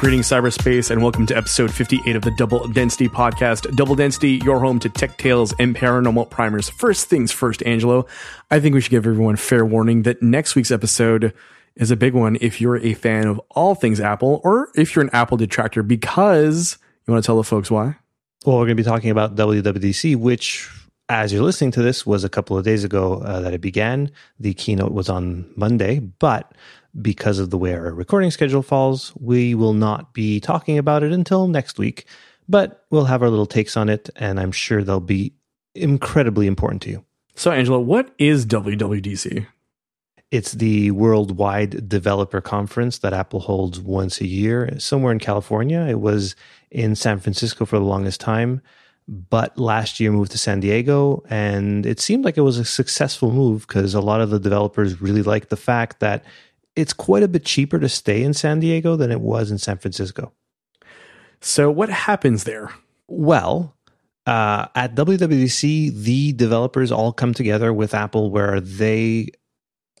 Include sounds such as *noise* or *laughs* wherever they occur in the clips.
Greetings, cyberspace, and welcome to episode 58 of the Double Density podcast. Double Density, your home to tech tales and paranormal primers. First things first, Angelo, I think we should give everyone fair warning that next week's episode is a big one if you're a fan of all things Apple or if you're an Apple detractor, because you want to tell the folks why? Well, we're going to be talking about WWDC, which, as you're listening to this, was a couple of days ago uh, that it began. The keynote was on Monday, but because of the way our recording schedule falls, we will not be talking about it until next week. But we'll have our little takes on it, and I'm sure they'll be incredibly important to you. So, Angelo, what is WWDC? It's the worldwide developer conference that Apple holds once a year, somewhere in California. It was in San Francisco for the longest time, but last year moved to San Diego. And it seemed like it was a successful move because a lot of the developers really liked the fact that it's quite a bit cheaper to stay in San Diego than it was in San Francisco. So, what happens there? Well, uh, at WWDC, the developers all come together with Apple where they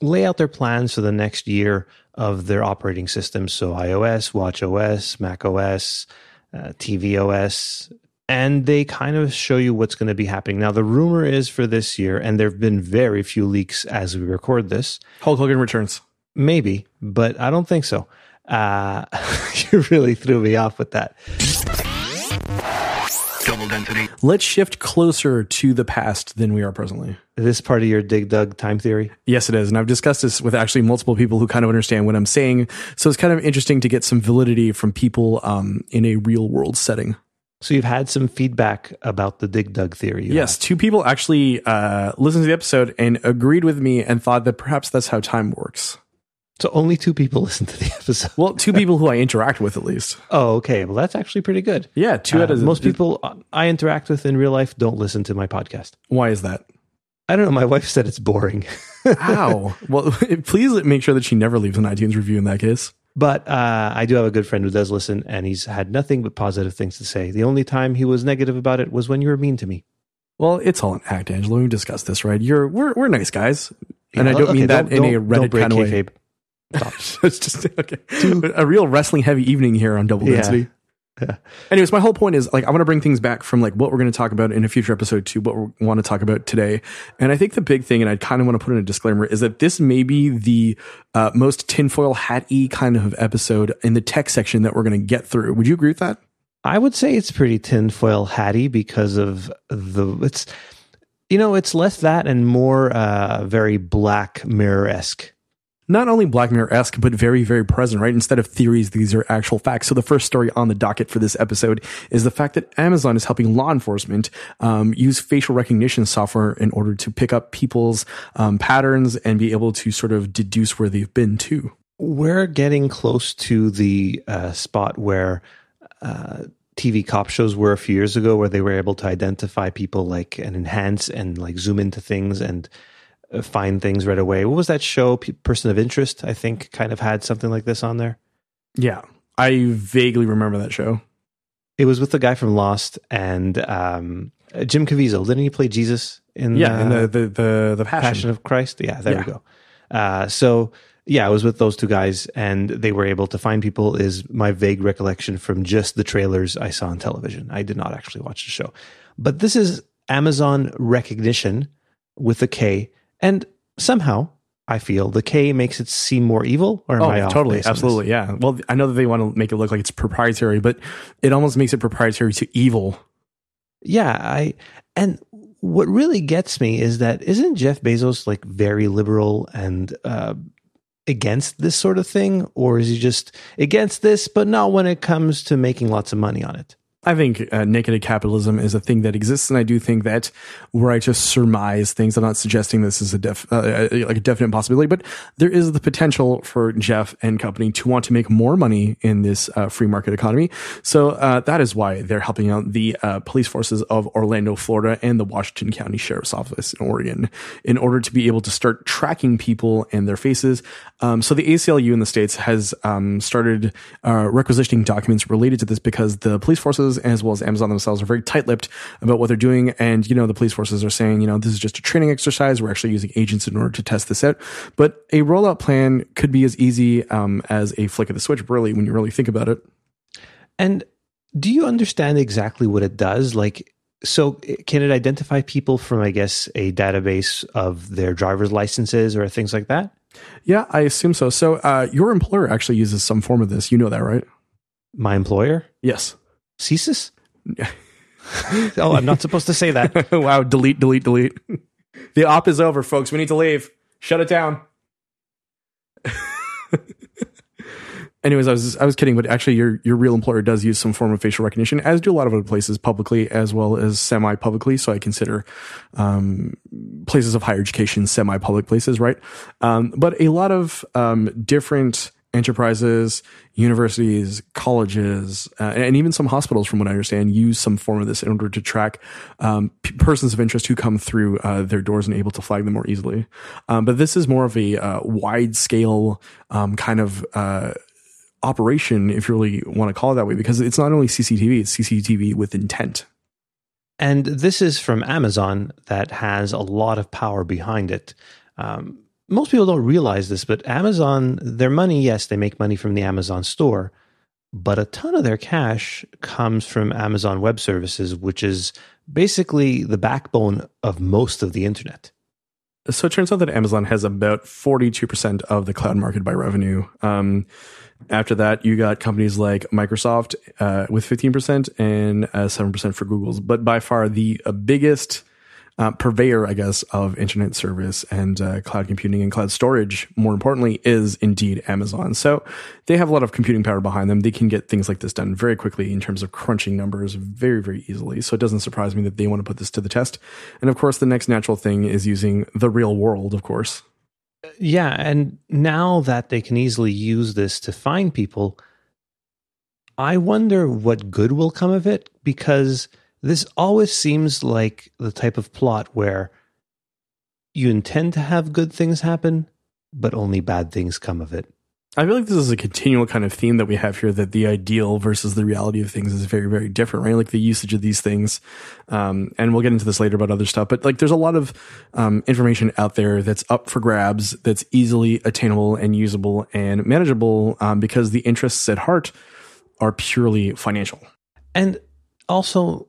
lay out their plans for the next year of their operating systems. So, iOS, WatchOS, macOS, uh, tvOS, and they kind of show you what's going to be happening. Now, the rumor is for this year, and there have been very few leaks as we record this. Hulk Hogan returns. Maybe, but I don't think so. Uh, *laughs* you really threw me off with that. Double density. Let's shift closer to the past than we are presently. Is this part of your Dig Dug time theory? Yes, it is. And I've discussed this with actually multiple people who kind of understand what I'm saying. So it's kind of interesting to get some validity from people um, in a real world setting. So you've had some feedback about the Dig Dug theory. Yes, have. two people actually uh, listened to the episode and agreed with me and thought that perhaps that's how time works. So only two people *laughs* listen to the episode. Well, two people who I interact with at least. Oh, okay. Well, that's actually pretty good. Yeah, two uh, out of most people I interact with in real life don't listen to my podcast. Why is that? I don't know. My wife said it's boring. *laughs* Ow. Well, *laughs* please make sure that she never leaves an iTunes review in that case. But uh, I do have a good friend who does listen, and he's had nothing but positive things to say. The only time he was negative about it was when you were mean to me. Well, it's all an act, Angelo. We discussed this, right? You're we're we're nice guys, and yeah, I don't okay, mean that don't, in a Reddit kind of way. *laughs* it's just okay. a real wrestling heavy evening here on Double Density. Yeah. Anyways, my whole point is like I want to bring things back from like what we're going to talk about in a future episode to what we want to talk about today. And I think the big thing, and I kind of want to put in a disclaimer, is that this may be the uh, most tinfoil hatty kind of episode in the tech section that we're going to get through. Would you agree with that? I would say it's pretty tinfoil hatty because of the it's you know it's less that and more uh, very Black Mirror esque not only Black Mirror esque, but very, very present, right? Instead of theories, these are actual facts. So the first story on the docket for this episode is the fact that Amazon is helping law enforcement um, use facial recognition software in order to pick up people's um, patterns and be able to sort of deduce where they've been to. We're getting close to the uh, spot where. Uh, TV cop shows were a few years ago where they were able to identify people like and enhance and like zoom into things and find things right away. What was that show? P- Person of Interest, I think, kind of had something like this on there. Yeah, I vaguely remember that show. It was with the guy from Lost and um, Jim Caviezel. Didn't he play Jesus in? Yeah, uh, in the the the, the Passion. Passion. of Christ. Yeah, there yeah. we go. Uh, so yeah, I was with those two guys, and they were able to find people. Is my vague recollection from just the trailers I saw on television. I did not actually watch the show, but this is Amazon Rekognition with a K and somehow I feel the K makes it seem more evil. Or am oh, I totally, absolutely, yeah. Well, I know that they want to make it look like it's proprietary, but it almost makes it proprietary to evil. Yeah, I and what really gets me is that isn't Jeff Bezos like very liberal and uh, against this sort of thing, or is he just against this, but not when it comes to making lots of money on it? I think uh, naked capitalism is a thing that exists, and I do think that where I just surmise things, I'm not suggesting this is a def, uh, uh, like a definite possibility, but there is the potential for Jeff and company to want to make more money in this uh, free market economy. So uh, that is why they're helping out the uh, police forces of Orlando, Florida, and the Washington County Sheriff's Office in Oregon in order to be able to start tracking people and their faces. Um, so the ACLU in the states has um, started requisitioning documents related to this because the police forces forces as well as Amazon themselves are very tight-lipped about what they're doing. And, you know, the police forces are saying, you know, this is just a training exercise. We're actually using agents in order to test this out. But a rollout plan could be as easy um, as a flick of the switch, really, when you really think about it. And do you understand exactly what it does? Like, so can it identify people from, I guess, a database of their driver's licenses or things like that? Yeah, I assume so. So uh, your employer actually uses some form of this. You know that, right? My employer? Yes. CSIS? *laughs* oh, I'm not supposed to say that. *laughs* wow, delete, delete, delete. *laughs* The op is over, folks. We need to leave. Shut it down. Anyways, I was I was kidding, but actually, your your real employer does use some form of facial recognition, as do a lot of other places publicly as well as semi publicly. So I consider um, places of higher education semi public places, right? Um, but a lot of um, different enterprises, universities, colleges, uh, and even some hospitals, from what I understand, use some form of this in order to track um, p- persons of interest who come through uh, their doors and able to flag them more easily. Um, but this is more of a uh, wide scale um, kind of uh, operation, if you really want to call it that way, because it's not only CCTV, it's CCTV with intent. And this is from Amazon that has a lot of power behind it. Um, most people don't realize this, but Amazon, their money, yes, they make money from the Amazon store, but a ton of their cash comes from Amazon Web Services, which is basically the backbone of most of the internet. So it turns out that Amazon has about 42% of the cloud market by revenue. Um, after that, you got companies like Microsoft uh, with 15% and uh, 7% for Google's. But by far the uh, biggest uh, purveyor, I guess, of internet service and uh, cloud computing and cloud storage, more importantly, is indeed Amazon. So they have a lot of computing power behind them. They can get things like this done very quickly in terms of crunching numbers very, very easily. So it doesn't surprise me that they want to put this to the test. And of course, the next natural thing is using the real world, of course. Yeah, and now that they can easily use this to find people, I wonder what good will come of it because this always seems like the type of plot where you intend to have good things happen, but only bad things come of it. I feel like this is a continual kind of theme that we have here that the ideal versus the reality of things is very, very different, right? Like the usage of these things. Um, and we'll get into this later about other stuff, but like there's a lot of, um, information out there that's up for grabs, that's easily attainable and usable and manageable, um, because the interests at heart are purely financial. And also,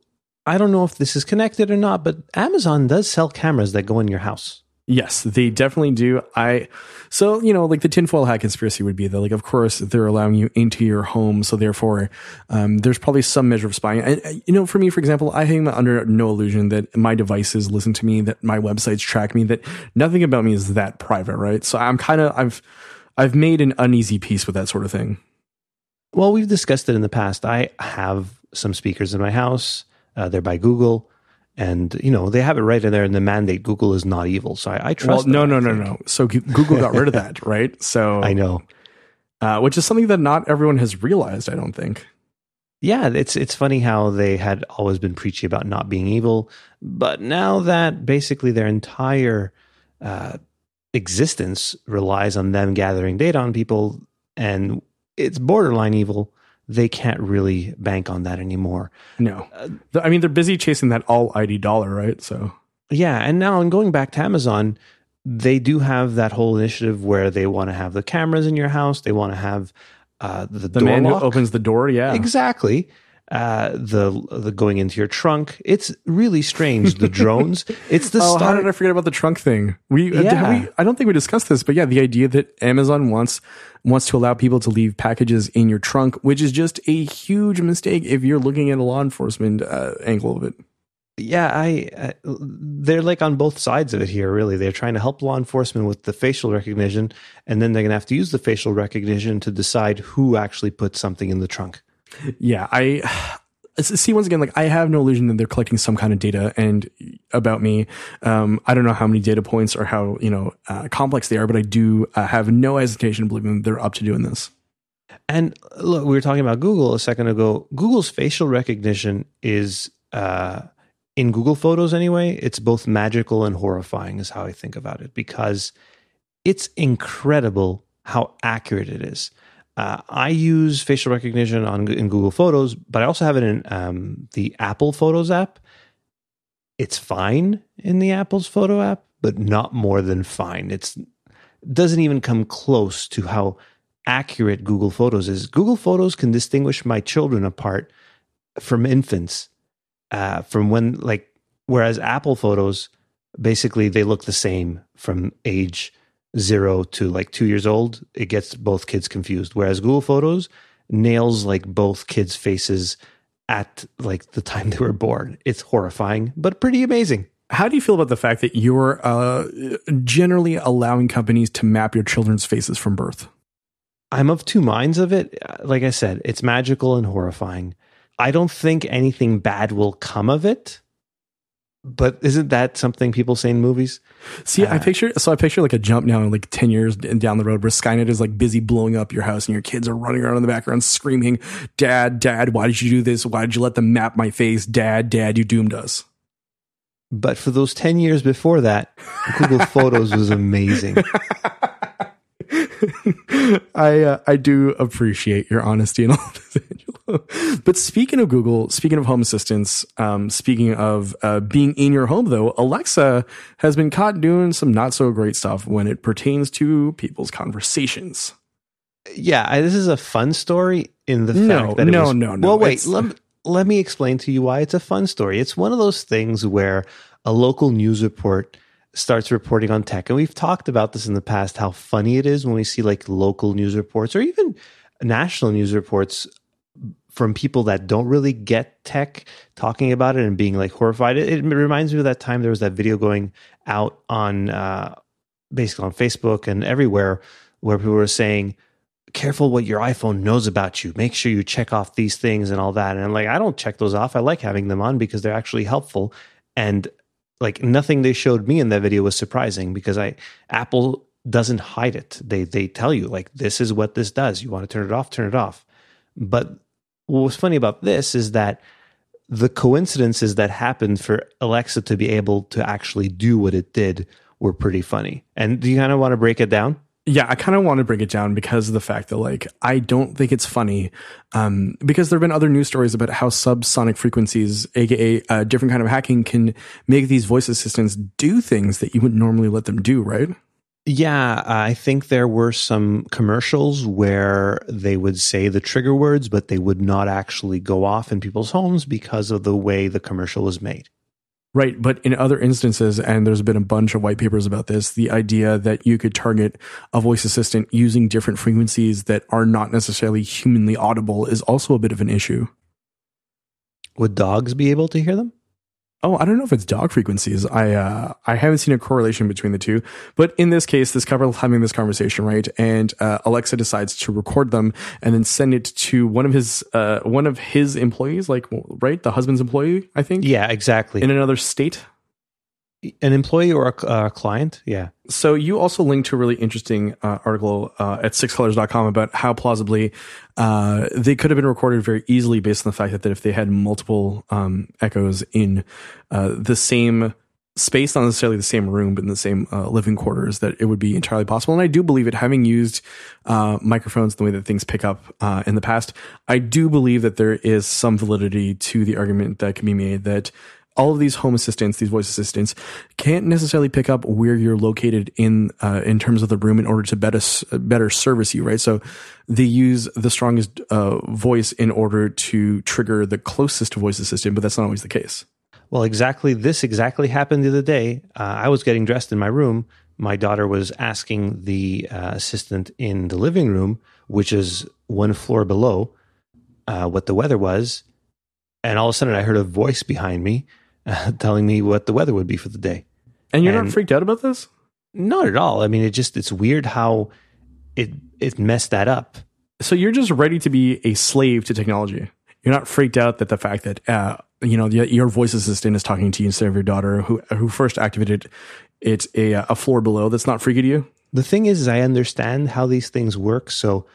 I don't know if this is connected or not, but Amazon does sell cameras that go in your house. Yes, they definitely do. I so you know, like the tinfoil hat conspiracy would be that, like, of course, they're allowing you into your home, so therefore, um, there's probably some measure of spying. And you know, for me, for example, I hang under no illusion that my devices listen to me, that my websites track me, that nothing about me is that private, right? So I'm kind of I've I've made an uneasy peace with that sort of thing. Well, we've discussed it in the past. I have some speakers in my house. Uh, they're by Google. And you know they have it right in there in the mandate google is not evil. So i, I trust well, no no no no. So google got rid of that *laughs* right? So i know. Uh, which is something that not everyone has realized i don't think. Yeah it's it's funny how they had always been preachy about not being evil but now that basically their entire uh, existence relies on them gathering data on people and it's borderline evil they can't really bank on that anymore. No. I mean, they're busy chasing that all ID dollar, right? So, yeah. And now, and going back to Amazon, they do have that whole initiative where they want to have the cameras in your house. They want to have uh, the, the man lock. who opens the door. Yeah, exactly. Uh, the the going into your trunk. It's really strange. The drones. *laughs* It's the oh, start. how did I forget about the trunk thing? We, uh, yeah. we I don't think we discussed this, but yeah, the idea that Amazon wants wants to allow people to leave packages in your trunk, which is just a huge mistake if you're looking at a law enforcement uh, angle of it. Yeah, I, I, they're like on both sides of it here. Really, they're trying to help law enforcement with the facial recognition, and then they're going to have to use the facial recognition to decide who actually put something in the trunk. Yeah, I *sighs* see once again like i have no illusion that they're collecting some kind of data and about me. Um, i don't know how many data points or how you know uh, complex they are but i do uh, have no hesitation believing they're up to doing this. And look we were talking about google a second ago. Google's facial recognition is uh, in google photos anyway it's both magical and horrifying is how i think about it because it's incredible how accurate it is uh, I use facial recognition on in Google Photos, but I also have it in um, the Apple Photos app. It's fine in the Apple's photo app, but not more than fine. It's doesn't even come close to how accurate Google Photos is. Google Photos can distinguish my children apart from infants, uh, from when like whereas Apple Photos basically they look the same from age zero to like two years old. It gets both kids confused. Whereas Google Photos nails like both kids' faces at like the time they were born. It's horrifying, but pretty amazing. How do you feel about the fact that you're uh, generally allowing companies to map your children's faces from birth? I'm of two minds of it. Like I said, it's magical and horrifying. I don't think anything bad will come of it. But isn't that something people say in movies? See, uh, I picture so I picture like a jump now, like ten years down the road, where Skynet is like busy blowing up your house, and your kids are running around in the background screaming, "Dad, Dad, why did you do this? Why did you let them map my face? Dad, Dad, you doomed us." But for those ten years before that, Google Photos was amazing. *laughs* *laughs* I uh, I do appreciate your honesty and all this, Angelo. But speaking of Google, speaking of home assistants, um, speaking of uh, being in your home, though, Alexa has been caught doing some not so great stuff when it pertains to people's conversations. Yeah, I, this is a fun story in the no, fact that no, was, no, no. Well, wait, let, let me explain to you why it's a fun story. It's one of those things where a local news report starts reporting on tech. And we've talked about this in the past how funny it is when we see like local news reports or even national news reports from people that don't really get tech talking about it and being like horrified. It, it reminds me of that time there was that video going out on uh, basically on Facebook and everywhere where people were saying, careful what your iPhone knows about you. Make sure you check off these things and all that. And I'm like, I don't check those off. I like having them on because they're actually helpful. And like nothing they showed me in that video was surprising because I Apple doesn't hide it. They they tell you like this is what this does. You want to turn it off, turn it off. But what was funny about this is that the coincidences that happened for Alexa to be able to actually do what it did were pretty funny. And do you kind of want to break it down? Yeah, I kind of want to break it down because of the fact that like I don't think it's funny, um, because there have been other news stories about how subsonic frequencies, aka uh, different kind of hacking, can make these voice assistants do things that you wouldn't normally let them do, right? Yeah, I think there were some commercials where they would say the trigger words, but they would not actually go off in people's homes because of the way the commercial was made. Right. But in other instances, and there's been a bunch of white papers about this, the idea that you could target a voice assistant using different frequencies that are not necessarily humanly audible is also a bit of an issue. Would dogs be able to hear them? Oh, I don't know if it's dog frequencies. I uh, I haven't seen a correlation between the two. But in this case, this couple having this conversation, right? And uh, Alexa decides to record them and then send it to one of his uh, one of his employees, like right, the husband's employee, I think. Yeah, exactly. In another state an employee or a client? Yeah. So you also linked to a really interesting uh, article uh, at sixcolors.com about how plausibly uh, they could have been recorded very easily based on the fact that, that if they had multiple um, echoes in uh, the same space not necessarily the same room but in the same uh, living quarters that it would be entirely possible. And i do believe it having used microphones the way that things pick up in the past i do believe that there is some validity to the argument that can be made that all of these home assistants, these voice assistants, can't necessarily pick up where you're located in uh, in terms of the room in order to better better service you, right? So they use the strongest uh, voice in order to trigger the closest voice assistant, but that's not always the case. Well, exactly. This exactly happened the other day. Uh, I was getting dressed in my room. My daughter was asking the uh, assistant in the living room, which is one floor below, uh, what the weather was. And all of a sudden, I heard a voice behind me uh, *laughs* telling me what the weather would be for the day. And you're and not freaked out about this? Not at all. I mean, it just it's weird how it it messed that up. So you're just ready to be a slave to technology. You're not freaked out that the fact that uh, you know your voice assistant is talking to you instead of your daughter, who who first activated it a a floor below. That's not freaky to you. The thing is, is I understand how these things work, so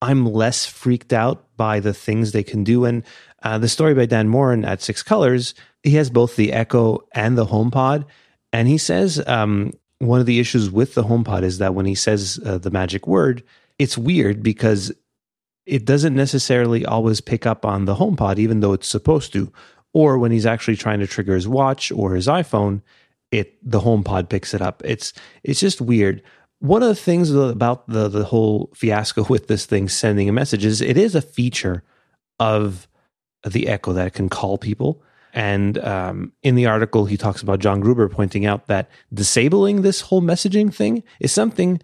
I'm less freaked out by the things they can do. And uh, the story by Dan Moren at Six Colors he has both the Echo and the HomePod, and he says um, one of the issues with the HomePod is that when he says uh, the magic word, it's weird because it doesn't necessarily always pick up on the HomePod, even though it's supposed to. Or when he's actually trying to trigger his watch or his iPhone, it the HomePod picks it up. It's it's just weird. one of the things about the the whole fiasco *laughs* with this thing sending a message is it is a feature of the Echo that it can call people. And um, in the article, he talks about John Gruber pointing out that disabling this whole messaging thing is something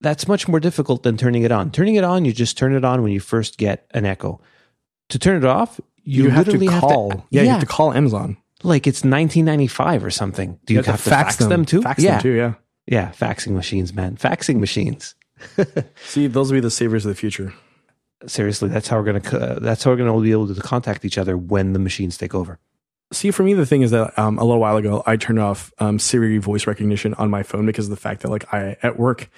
that's much more difficult than turning it on. Turning it on, you just turn it on when you first get an Echo. To turn it off, you, You, have to literally call. Have to, yeah, you have to call Amazon. like it's 1995 or something. Do you, have, to fax, them, too? Fax yeah, them too. Yeah. yeah, faxing machines, man, faxing machines. *laughs* See, those will be the savers of the future. Seriously, that's how we're gonna. co- That's how we're gonna be able to contact each other when the machines take over. See, for me, the thing is that um, a little while ago, I turned off um, Siri voice recognition on my phone because of the fact that, like, I at work,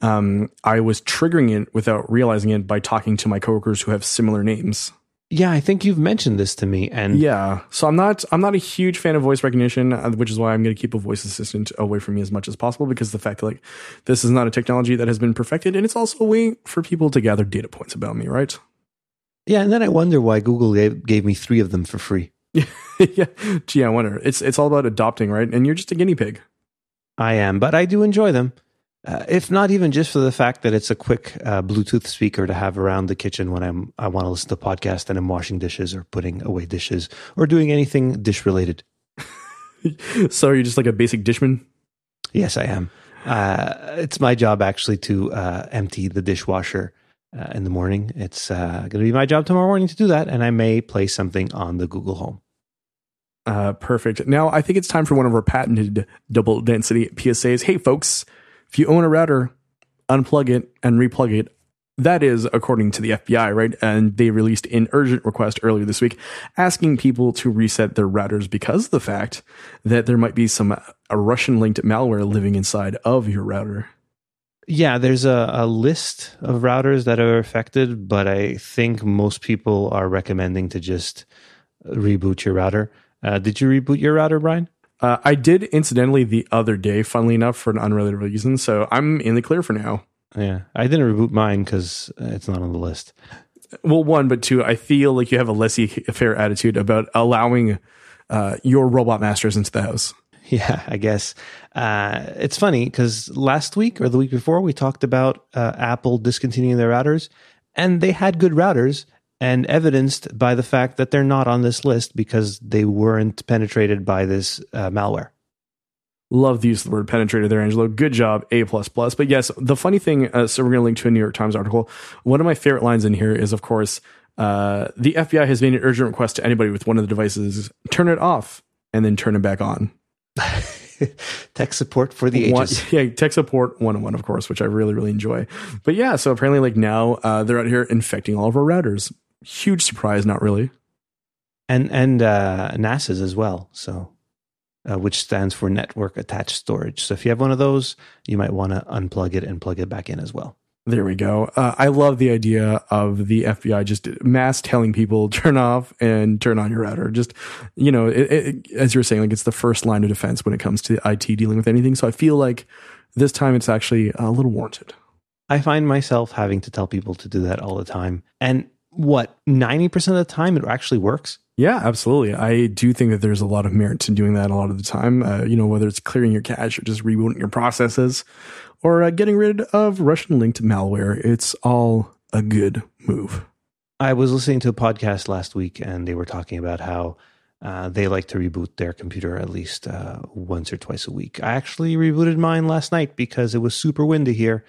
um, I was triggering it without realizing it by talking to my coworkers who have similar names. Yeah, I think you've mentioned this to me, and Yeah, so I'm not I'm not a huge fan of voice recognition, uh, which is why I'm going to keep a voice assistant away from me as much as possible because the fact that like this is not a technology that has been perfected, and it's also a way for people to gather data points about me, right? yeah, and then I wonder why Google gave, gave me three of them for free. *laughs* yeah, gee, I wonder. It's it's all about adopting, right? And you're just a guinea pig. I am, but I do enjoy them. Uh, if not even just for the fact that it's a quick uh, Bluetooth speaker to have around the kitchen when I'm I want to listen to a podcast and I'm washing dishes or putting away dishes or doing anything dish related. *laughs* so you're just like a basic dishman. Yes, I am. Uh, it's my job actually to uh, empty the dishwasher uh, in the morning. It's uh, going to be my job tomorrow morning to do that, and I may play something on the Google Home. Uh, perfect. Now I think it's time for one of our patented double density PSAs. Hey, folks, if you own a router, unplug it and replug it. That is according to the FBI, right? And they released an urgent request earlier this week asking people to reset their routers because of the fact that there might be some a Russian linked malware living inside of your router. Yeah, there's a, a list of routers that are affected, but I think most people are recommending to just reboot your router. Uh, did you reboot your router, Brian? Uh, I did incidentally the other day, funnily enough, for an unrelated reason. So I'm in the clear for now. Yeah, I didn't reboot mine because it's not on the list. Well, one, but two, I feel like you have a laissez-faire attitude about allowing uh, your robot masters into the house. *laughs* Yeah, I guess. Uh, it's funny because last week or the week before, we talked about uh, Apple discontinuing their routers, and they had good routers, and evidenced by the fact that they're not on this list because they weren't penetrated by this uh, malware. Love the use of the word penetrated there, Angelo. Good job, A plus plus. But yes, the funny thing, uh, so we're going to link to a New York Times article. One of my favorite lines in here is, of course, uh, the FBI has made an urgent request to anybody with one of the devices: turn it off and then turn it back on. *laughs* Tech support for the One- ages. yeah, tech support 101, of course, which I really, really enjoy. But yeah, so apparently, like now, uh, they're out here infecting all of our routers. Huge surprise, not really. and and uh, NASes as well. So, uh, which stands for Network Attached Storage. So, if you have one of those, you might want to unplug it and plug it back in as well. There we go. Uh, I love the idea of the FBI just mass telling people *laughs* turn off and turn on your router. Just you know, it, it, as you were saying, like it's the first line of defense when it comes to IT dealing with anything. So I feel like this time it's actually a little warranted. I find myself having to tell people to do that all the time, and what ninety percent of the time it actually works. Yeah, absolutely. I do think that there's a lot of merit to doing that a lot of the time. Uh, you know, whether it's clearing your cache or just rebooting your processes or uh, getting rid of Russian linked malware, it's all a good move. I was listening to a podcast last week, and they were talking about how uh, they like to reboot their computer at least uh, once or twice a week. I actually rebooted mine last night because it was super windy here,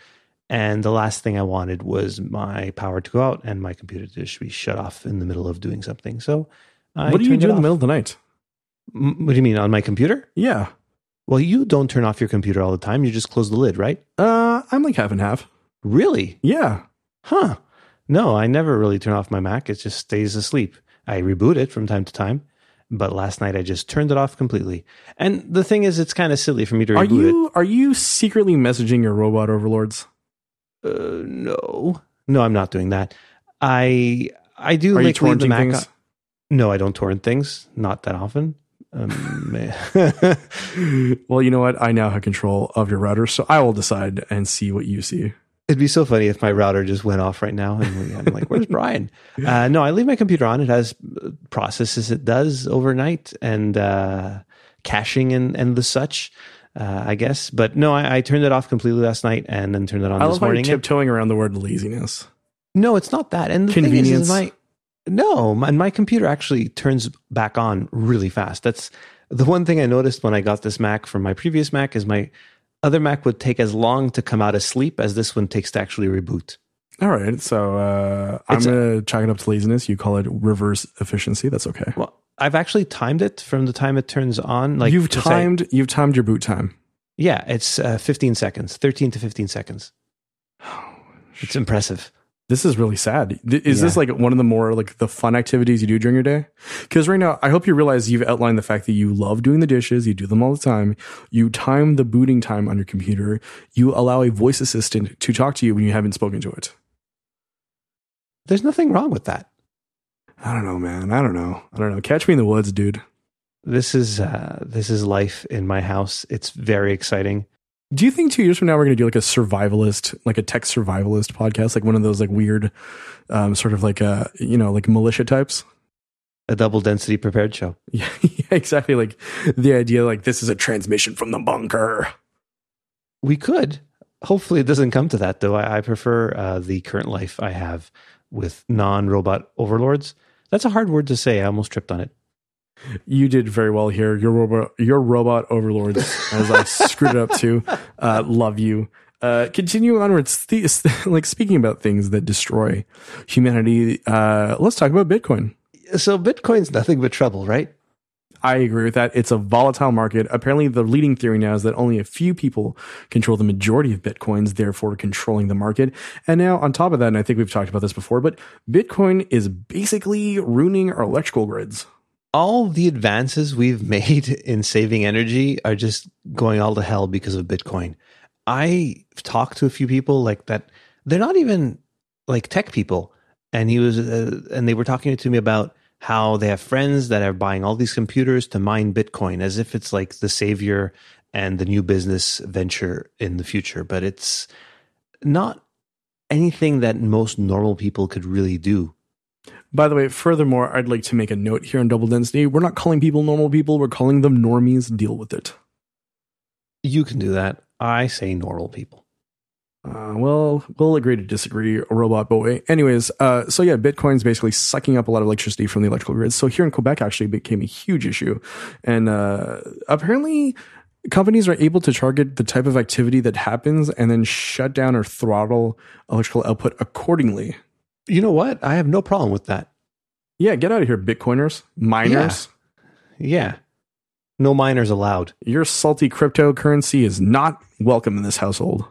and the last thing I wanted was my power to go out and my computer to just be shut off in the middle of doing something. So, I what do you do in the middle of the night? M- What do you mean on my computer? Yeah. Well, you don't turn off your computer all the time. You just close the lid, right? Uh, I'm like half and half. Really? Yeah. Huh. No, I never really turn off my Mac. It just stays asleep. I reboot it from time to time, but last night I just turned it off completely. And the thing is, it's kind of silly for me to reboot Are you are you secretly messaging your robot overlords? Uh, no, no, I'm not doing that. I I do Are you like leave the Mac. things? on- No, I don't torrent things. Not that often. Um, *laughs* *laughs* well, you know what? I now have control of your router, so I will decide and see what you see. It'd be so funny if my router just went off right now and I'm like, "Where's *laughs* Brian?" Uh, no, I leave my computer on. It has uh, processes it does overnight and uh, caching and and the such. Uh, I guess. But no, I, I, turned it off completely last night and then turned it on I this love morning. you're tiptoeing around the word laziness. No, it's not that. And the Convenience. thing is, is my no, my, my computer actually turns back on really fast. That's the one thing I noticed when I got this Mac from my previous Mac is my other Mac would take as long to come out of sleep as this one takes to actually reboot. All right, so uh, I'm gonna chalk it up to laziness. You call it reverse efficiency. That's okay. Well, I've actually timed it from the time it turns on. Like you've say- timed. You've timed your boot time. yeah, it's uh, 15 seconds, 13 to 15 seconds. *sighs* It's impressive. This is really sad. Is this like one of the more like the fun activities you do during your day? Because right now, I hope you realize you've outlined the fact that you love doing the dishes. You do them all the time. You time the booting time on your computer. You allow a voice assistant to talk to you when you haven't spoken to it. There's nothing wrong with that. I don't know, man. I don't know. I don't know. Catch me in the woods, dude. This is uh, this is life in my house. It's very exciting. Do you think two years from now we're going to do like a survivalist, like a tech survivalist podcast, like one of those like weird, um, sort of like uh, you know, like militia types? A double density prepared show. *laughs* Yeah, yeah, exactly. Like the idea, like this is a transmission from the bunker. We could. Hopefully, it doesn't come to that, though. I, I prefer uh, the current life I have with non robot overlords. That's a hard word to say. I almost tripped on it. You did very well here. Your robot, your robot overlords, as I screwed it up too. Uh, love you. Uh, continue onwards. Th- *laughs* like speaking about things that destroy humanity. Uh, let's talk about Bitcoin. So, Bitcoin's nothing but trouble, right? I agree with that. It's a volatile market. Apparently, the leading theory now is that only a few people control the majority of Bitcoins, therefore controlling the market. And now, on top of that, and I think we've talked about this before, but Bitcoin is basically ruining our electrical grids. All the advances we've *laughs* made in saving energy are just going all to hell because of Bitcoin. I've talked to a few people like that. They're not even like tech people, and he was, uh, and they were talking to me about how they have friends that are buying all these computers to mine Bitcoin as if it's like the savior and the new business venture in the future. But it's not anything that most normal people could really do. By the way, furthermore, I'd like to make a note here on double density. We're not calling people normal people, we're calling them normies. Deal with it. You can do that. I say normal people. Uh, well, we'll agree to disagree, robot boy. Anyways, uh, so yeah, Bitcoin's basically sucking up a lot of electricity from the electrical grid. So here in Quebec, actually became a huge issue, and uh, apparently, companies are able to target the type of activity that happens and then shut down or throttle electrical output accordingly. You know what? I have no problem with that. Yeah, get out of here, Bitcoiners, miners. Yeah. No miners allowed. Your salty cryptocurrency is not welcome in this household.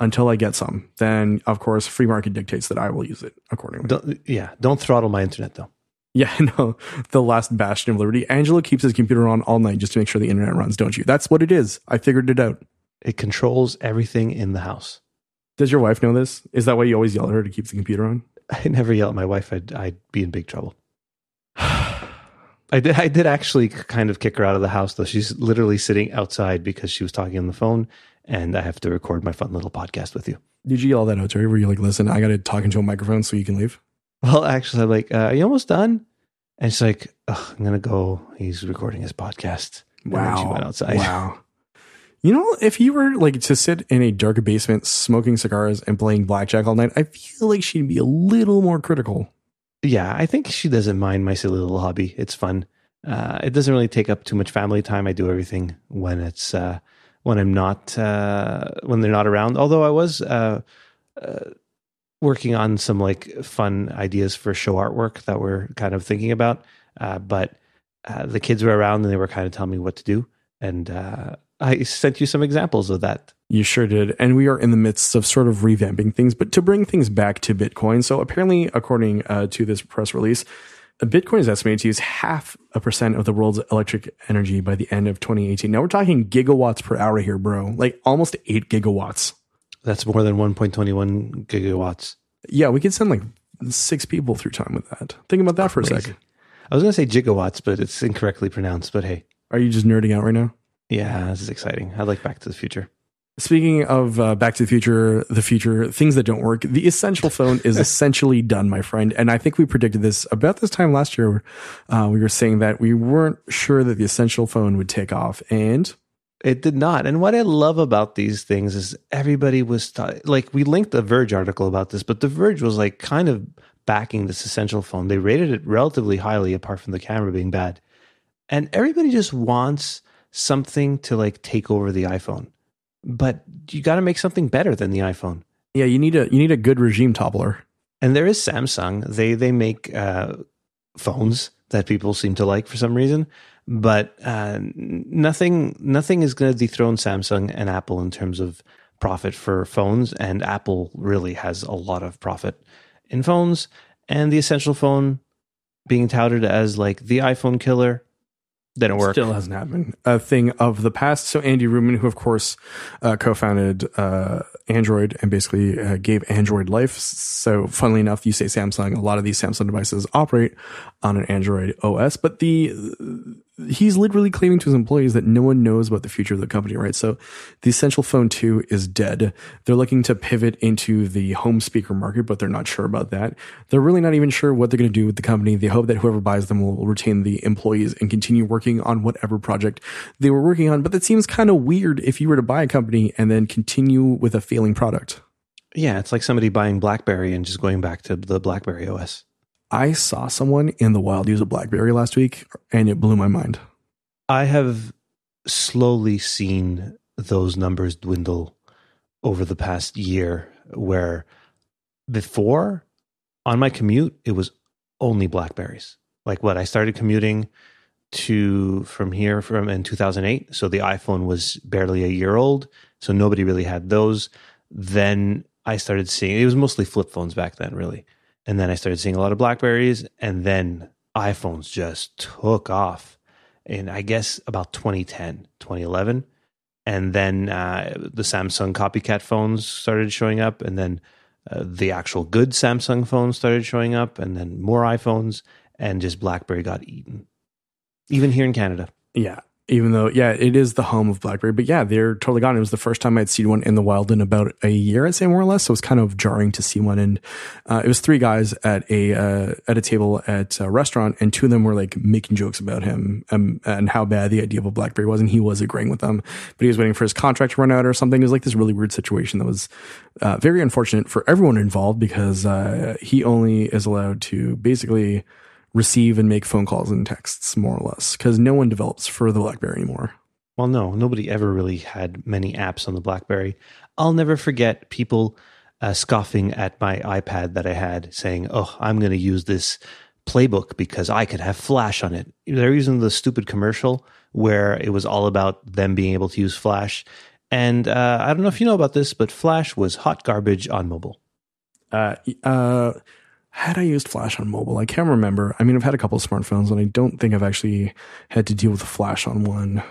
Until I get some, then of course, free market dictates that I will use it accordingly. Don't, yeah. Don't throttle my internet though. Yeah, *laughs* no, the last bastion of liberty. Angelo keeps his computer on all night just to make sure the internet runs, don't you? That's what it is. I figured it out. It controls everything in the house. Does your wife know this? Is that why you always yell at her to keep the computer on? I never yell at my wife. I'd, I'd be in big trouble. *sighs* I did, I did actually kind of kick her out of the house though. She's literally sitting outside because she was talking on the phone and I have to record my fun little podcast with you. Did you yell that out her? Were you like, listen, I got to talk into a microphone so you can leave? Well, actually, I'm like, uh, are you almost done? And she's like, Ugh, I'm going to go. He's recording his podcast. And then she went outside. Wow. You know, if you were like to sit in a dark basement smoking cigars and playing blackjack all night, I feel like she'd be a little more critical. Yeah, I think she doesn't mind my silly little hobby. It's fun. Uh, it doesn't really take up too much family time. I do everything when it's uh, when I'm not uh, when they're not around. Although I was uh, uh, working on some like fun ideas for show artwork that we're kind of thinking about, uh, but uh, the kids were around and they were kind of telling me what to do, and uh, I sent you some examples of that. You sure did. And we are in the midst of sort of revamping things, but to bring things back to Bitcoin. So apparently, according to this press release, Bitcoin is estimated to use half a percent of the world's electric energy by the end of 2018. Now we're talking gigawatts per hour here, bro. Like almost eight gigawatts. That's more than 1.21 gigawatts. Yeah, we could send like six people through time with that. Think about that for a second. I was going to say gigawatts, but it's incorrectly pronounced. But hey, Are you just nerding out right now? yeah, this is exciting. I like Back to the Future. Speaking of uh, Back to the Future, the future, things that don't work, the essential phone is *laughs* essentially done, my friend. And I think we predicted this about this time last year. Uh, we were saying that we weren't sure that the essential phone would take off. And It did not. And what I love about these things is everybody was t- like, we linked the Verge article about this, but the Verge was like kind of backing this essential phone. They rated it relatively highly, apart from the camera being bad. And everybody just wants something to like take over the iPhone. But you got to make something better than the iPhone. Yeah, you need a you need a good regime toppler. And there is Samsung. They they make uh, phones that people seem to like for some reason, but uh, nothing nothing is going to dethrone Samsung and Apple in terms of profit for phones. And Apple really has a lot of profit in phones. And the essential phone being touted as like the iPhone killer didn't work. Still hasn't happened. A thing of the past. So Andy Rubin, who of course uh, co-founded uh, Android and basically uh, gave Android life. So funnily enough, you say Samsung. A lot of these Samsung devices operate on an Android OS, but the he's literally claiming to his employees that no one knows about the future of the company, right? So the Essential Phone 2 is dead. They're looking to pivot into the home speaker market, but they're not sure about that. They're really not even sure what they're going to do with the company. They hope that whoever buys them will retain the employees and continue working on whatever project they were working on. But that seems kind of weird if you were to buy a company and then continue with a failing product. Yeah, it's like somebody buying BlackBerry and just going back to the BlackBerry OS. I saw someone in the wild use a BlackBerry last week and it blew my mind. I have slowly seen those numbers dwindle over the past year where before on my commute it was only blackberries. Like what i started commuting to from here from in 2008 so the iphone was barely a year old so nobody really had those. Then i started seeing it was mostly flip phones back then really and then I started seeing a lot of Blackberries, and then iPhones just took off in, I guess, about 2010, 2011. And then uh, the Samsung copycat phones started showing up, and then uh, the actual good Samsung phones started showing up, and then more iPhones, and just BlackBerry got eaten, even here in Canada. Yeah even though yeah it is the home of blackberry but yeah they're totally gone. It was the first time i'd seen one in the wild in about a year i'd say more or less. So it was kind of jarring to see one. And uh, it was three guys at a uh, at a table at a restaurant and two of them were like making jokes about him um, and how bad the idea of a blackberry was and he was agreeing with them. But he was waiting for his contract to run out or something. It was like this really weird situation that was uh, very unfortunate for everyone involved because uh, he only is allowed to basically receive and make phone calls and texts more or less because no one develops for the blackberry anymore. Well no nobody ever really had many apps on the blackberry. I'll never forget people uh, scoffing at my ipad that i had saying oh i'm going to use this playbook because i could have flash on it. They're using the stupid commercial where it was all about them being able to use flash. And uh, i don't know if you know about this but flash was hot garbage on mobile. Uh, uh had I used Flash on mobile? I can't remember. I mean, I've had a couple of smartphones, and I don't think I've actually had to deal with a Flash on one.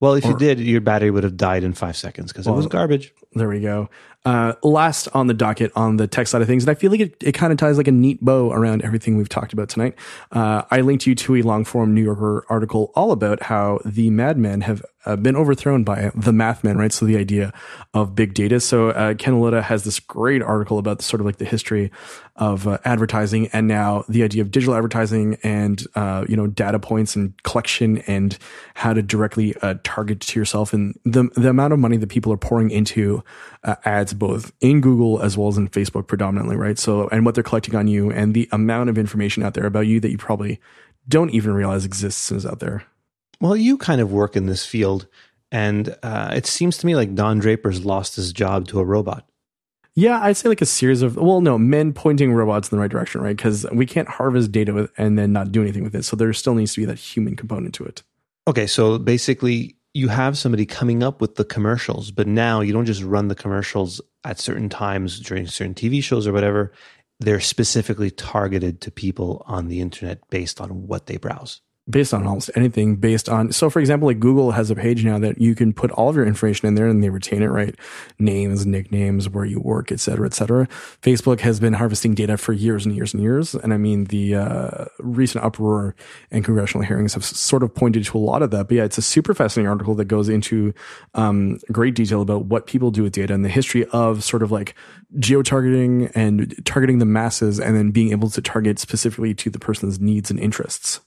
Well, if or, you did, your battery would have died in five seconds because well, it was garbage. There we go. Uh, last on the docket on the tech side of things, and I feel like it, it kind of ties like a neat bow around everything we've talked about tonight. Uh, I linked you to a long form New Yorker article all about how the madmen have uh, been overthrown by the mathmen, right? So the idea of big data. So uh, Ken Auletta has this great article about the, sort of like the history of uh, advertising and now the idea of digital advertising and uh, you know data points and collection and how to directly uh, target to yourself and the the amount of money that people are pouring into uh, ads both in Google as well as in Facebook predominantly, right? So, and what they're collecting on you and the amount of information out there about you that you probably don't even realize exists is out there. Well, you kind of work in this field, and uh, it seems to me like Don Draper's lost his job to a robot. Yeah, I'd say like a series of well, no, men pointing robots in the right direction, right? Because we can't harvest data with and then not do anything with it. So there still needs to be that human component to it. Okay, so basically, you have somebody coming up with the commercials, but now you don't just run the commercials at certain times during certain TV shows or whatever. They're specifically targeted to people on the internet based on what they browse based on almost anything based on so for example like google has a page now that you can put all of your information in there and they retain it right? Names nicknames where you work et cetera et cetera. Facebook has been harvesting data for years and years and years. And i mean the uh, recent uproar and congressional hearings have sort of pointed to a lot of that. But yeah it's a super fascinating article that goes into um, great detail about what people do with data and the history of sort of like geo-targeting and targeting the masses and then being able to target specifically to the person's needs and interests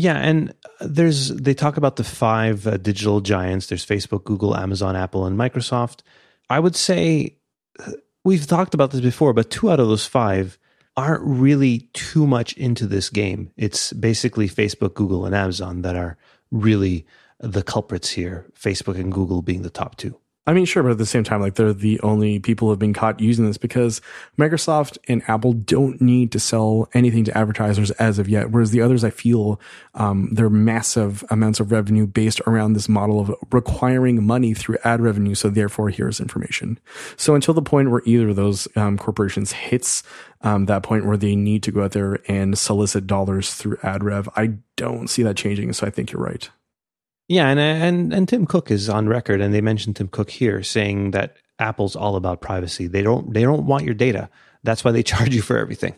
Yeah, and there's they talk about the five uh, digital giants. There's Facebook, Google, Amazon, Apple, and Microsoft. I would say uh, we've talked about this before, but two out of those five aren't really too much into this game. It's basically Facebook, Google, and Amazon that are really the culprits here. Facebook and Google being the top two. I mean, sure, but at the same time, like they're the only people who have been caught using this because Microsoft and Apple don't need to sell anything to advertisers as of yet. Whereas the others, I feel, um, they're massive amounts of revenue based around this model of requiring money through ad revenue. So therefore, here's information. So until the point where either of those um, corporations hits um, that point where they need to go out there and solicit dollars through ad rev, I don't see that changing. So I think you're right. Yeah, and and and Tim Cook is on record, and they mentioned Tim Cook here saying that Apple's all about privacy. They don't they don't want your data. That's why they *laughs* charge you for everything.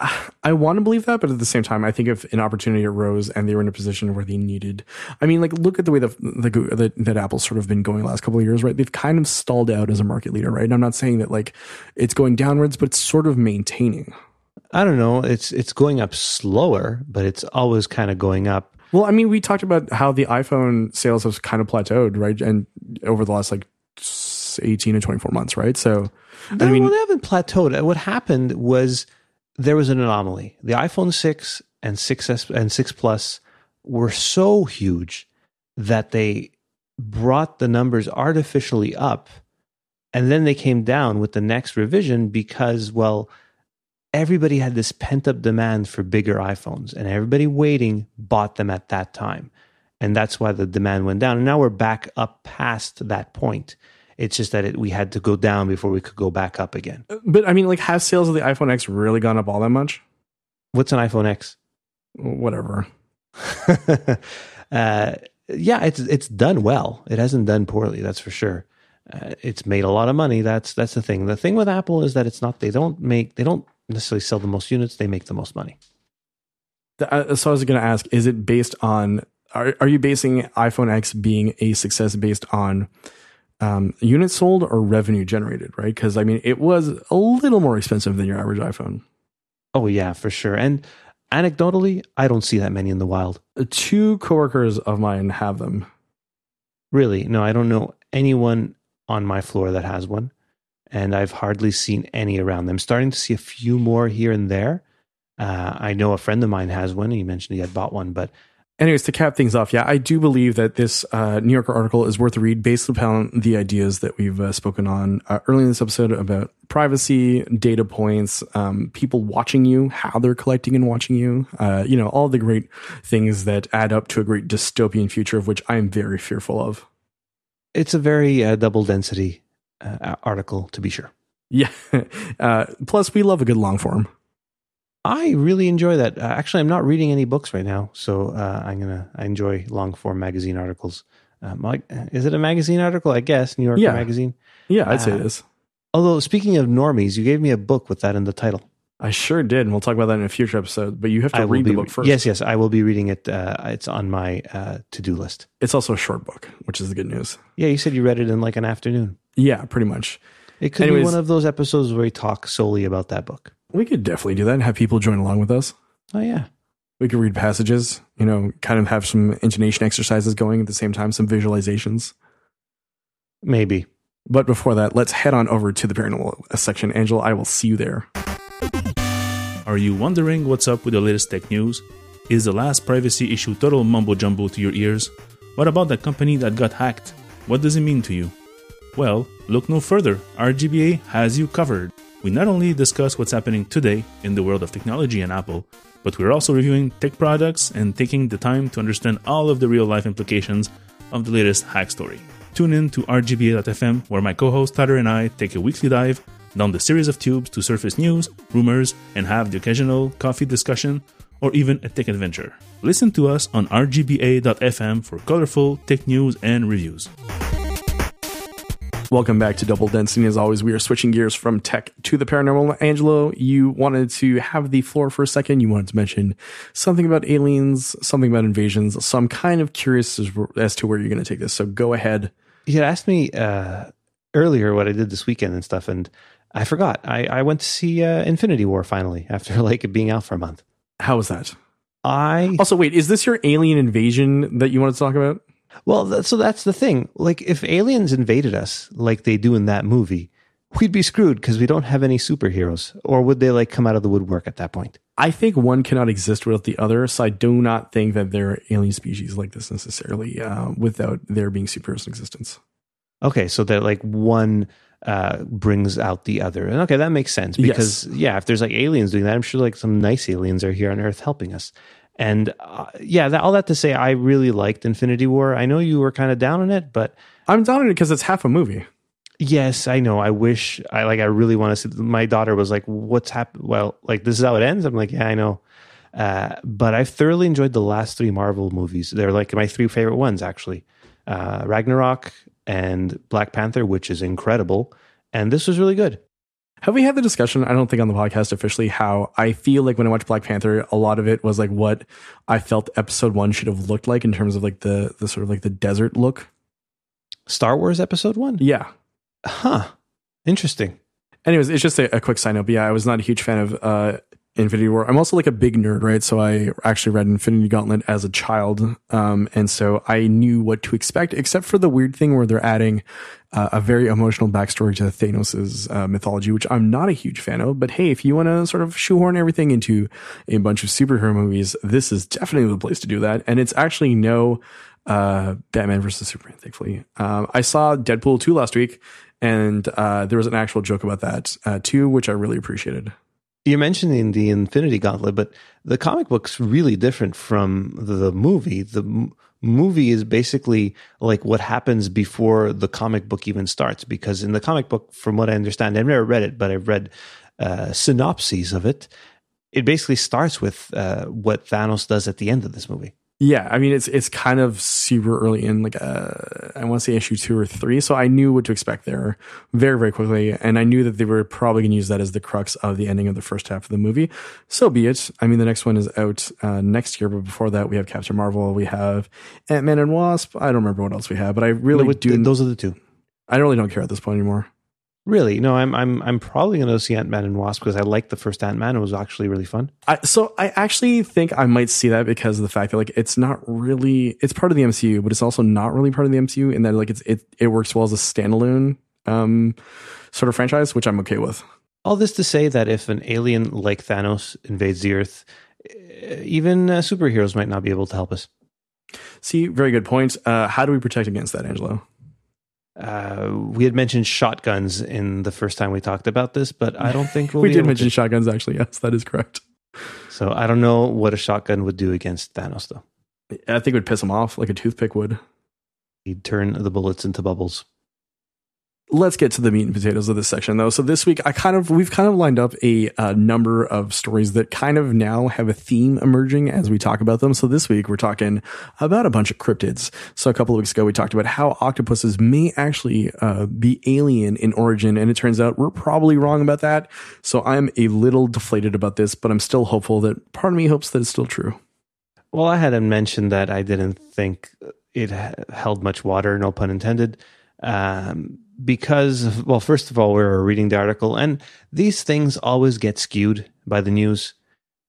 *sighs* I want to believe that, but at the same time, I think if an opportunity arose and they were in a position where they needed, I mean, like look at the way that the, that Apple's sort of been going the last couple of years, right? They've kind of stalled out as a market leader, right? And I'm not saying that like it's going downwards, but it's sort of maintaining. I don't know. It's it's going up slower, but it's always kind of going up. Well, I mean, we talked about how the iPhone sales have kind of plateaued, right? And over the last like 18 to 24 months, right? So, no, I mean, well, they haven't plateaued. What happened was there was an anomaly. The iPhone 6 and 6S and 6 Plus were so huge that they brought the numbers artificially up and then they came down with the next revision because well everybody had this pent up demand for bigger iPhones, and everybody waiting bought them at that time. And that's why the demand went down. And now we're back up past that point. It's just that it, we had to go down before we could go back up again. Uh, but I mean, like, has sales of the iPhone X really gone up all that much? What's an iPhone X? Whatever. *laughs* uh, yeah, it's it's done well. It hasn't done poorly, that's for sure. Uh, it's made a lot of money. That's that's the thing. The thing with Apple is that it's not. They don't make. They don't necessarily sell the most units, they make the most money. Uh, so I was going to ask: Is it based on? Are are you basing iPhone X being a success based on um, units sold or revenue generated? Right? Because I mean, it was a little more expensive than your average iPhone. Oh yeah, for sure. And anecdotally, I don't see that many in the wild. Uh, two coworkers of mine have them. Really? No, I don't know anyone on my floor that has one and I've hardly seen any around. I'm starting to see a few more here and there. Uh, I know a friend of mine has one. He mentioned he had bought one, but anyways, to cap things off, yeah, I do believe that this uh, New Yorker article is worth a read based upon the ideas that we've uh, spoken on uh, early in this episode about privacy, data points, um, people watching you, how they're collecting and watching you, uh, you know, all the great things that add up to a great dystopian future of which I am very fearful of. It's a very uh, double density uh, article to be sure. Yeah. *laughs* Uh, plus, we love a good long form. I really enjoy that. Uh, actually, I'm not reading any books right now, so uh, I'm gonna. I enjoy long form magazine articles. Um, like, is it a magazine article? I guess New Yorker yeah. Magazine. Yeah, I'd say it uh. Although speaking of normies, you gave me a book with that in the title. I sure did, and we'll talk about that in a future episode. But you have to read be, the book first. Yes, yes, I will be reading it. Uh, it's on my uh, to do list. It's also a short book, which is the good news. Yeah, you said you read it in like an afternoon. Yeah, pretty much. It could Anyways, be one of those episodes where we talk solely about that book. We could definitely do that and have people join along with us. Oh yeah. We could read passages, you know, kind of have some intonation exercises going at the same time, some visualizations. Maybe. But before that, let's head on over to the paranormal section. Angelo, I will see you there. Are you wondering what's up with the latest tech news? Is the last privacy issue total mumbo jumbo to your ears? What about that company that got hacked? What does it mean to you? Well, look no further. RGBA has you covered. We not only discuss what's happening today in the world of technology and Apple, but we're also reviewing tech products and taking the time to understand all of the real life implications of the latest hack story. Tune in to RGBA.fm, where my co host Tyler and I take a weekly dive down the series of tubes to surface news, rumors, and have the occasional coffee discussion or even a tech adventure. Listen to us on RGBA.fm for colorful tech news and reviews. Welcome back to Double Density. As always, we are switching gears from tech to the paranormal. Angelo, you wanted to have the floor for a second. You wanted to mention something about aliens, something about invasions. So I'm kind of curious as, as to where you're going to take this. So go ahead. You had asked me uh, earlier what I did this weekend and stuff, and I forgot. I, I went to see uh, Infinity War finally after *laughs* like being out for a month. How was that? I Also, wait, is this your alien invasion that you want to talk about? Well, that, so that's the thing. Like, if aliens invaded us, like they do in that movie, we'd be screwed because we don't have any superheroes. Or would they like come out of the woodwork at that point? I think one cannot exist without the other, so I do not think that there are alien species like this necessarily uh, without there being superheroes in existence. Okay, so that like one uh, brings out the other, and okay, that makes sense because yeah, if there's like aliens doing that, I'm sure like some nice aliens are here on Earth helping us. And uh, yeah, that, all that to say, I really liked Infinity War. I know you were kind of down on it, but I'm down on it because it's half a movie. yes, I know. I wish I like. I really want to see. My daughter was like, "What's happened?" Well, like this is how it ends. I'm like, yeah, I know. Uh, but I thoroughly enjoyed the last three Marvel movies. They're like my three favorite ones, actually. Uh, Ragnarok and Black Panther, which is incredible, and this was really good. Have we had the discussion? I don't think on the podcast officially how I feel like when I watched Black Panther, a lot of it was like what I felt episode one should have looked like in terms of like the the sort of like the desert look. Star Wars Episode One, Yeah. huh? Interesting. Anyways, it's just a, a quick side note. But yeah, I was not a huge fan of uh, Infinity War. I'm also like a big nerd, right? So I actually read Infinity Gauntlet as a child, um, and so I knew what to expect, except for the weird thing where they're adding uh, a very emotional backstory to Thanos' uh, mythology, which I'm not a huge fan of. But hey, if you want to sort of shoehorn everything into a bunch of superhero movies, this is definitely the place to do that. And it's actually no uh, Batman versus Superman, thankfully. Um, I saw Deadpool 2 last week, and uh, there was an actual joke about that uh, too, which I really appreciated. You're mentioning the Infinity Gauntlet, but the comic book's really different from the movie. The m- movie is basically like what happens before the comic book even starts. Because in the comic book, from what I understand, I've never read it, but I've read uh, synopses of it. It basically starts with uh, what Thanos does at the end of this movie. Yeah, I mean it's it's kind of super early in like uh, I want to say issue two or three, so I knew what to expect there very very quickly, and I knew that they were probably going to use that as the crux of the ending of the first half of the movie. So be it. I mean the next one is out uh, next year, but before that we have Captain Marvel, we have Ant Man and Wasp. I don't remember what else we have, but I really No, do. those are the two. I really don't care at this point anymore. Really? No, I'm I'm I'm probably going to see Ant Man and Wasp because I liked the first Ant Man. It was actually really fun. I, so I actually think I might see that because of the fact that like it's not really it's part of the MCU, but it's also not really part of the MCU in that like it's it it works well as a standalone um sort of franchise, which I'm okay with. All this to say that if an alien like Thanos invades the Earth, eh, even uh, superheroes might not be able to help us. See, very good point. Uh, how do we protect against that, Angelo? Uh, we had mentioned shotguns in the first time we talked about this, but I don't think we'll *laughs* we be did able mention to. shotguns, actually. Yes, that is correct. So I don't know what a shotgun would do against Thanos, though. I think it would piss him off like a toothpick would. He'd turn the bullets into bubbles. Let's get to the meat and potatoes of this section though. So this week i kind of we've kind of lined up a, uh number of stories that kind of now have a theme emerging as we talk about them. So this week we're talking about a bunch of cryptids. So a couple of weeks ago we talked about how octopuses may actually uh, be alien in origin and it turns out we're probably wrong about that. So i'm a little deflated about this but i'm still hopeful that part of me hopes that it's still true. Well, I hadn't mentioned that I didn't think it held much water, no pun intended. Um, because, well, first of all, we were reading the article, and these things always get skewed by the news.